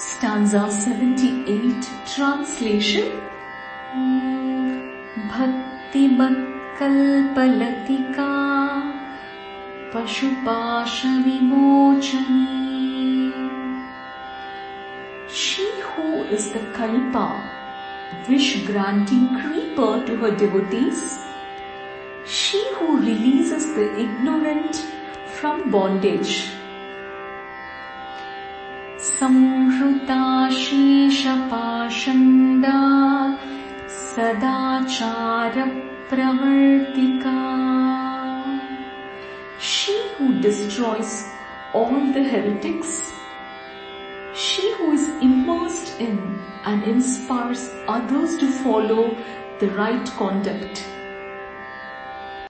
Stanza 78 Translation भक्तिमत्कल्पलतिका पशुपाशविमोचनी She who is the kalpa, wish-granting creeper to her devotees, she who releases the ignorant from bondage. संहृता शेषपाषण्डा सदाचारप्रवर्तिका She who destroys all the heretics, she who is immersed in and inspires others to follow the right conduct.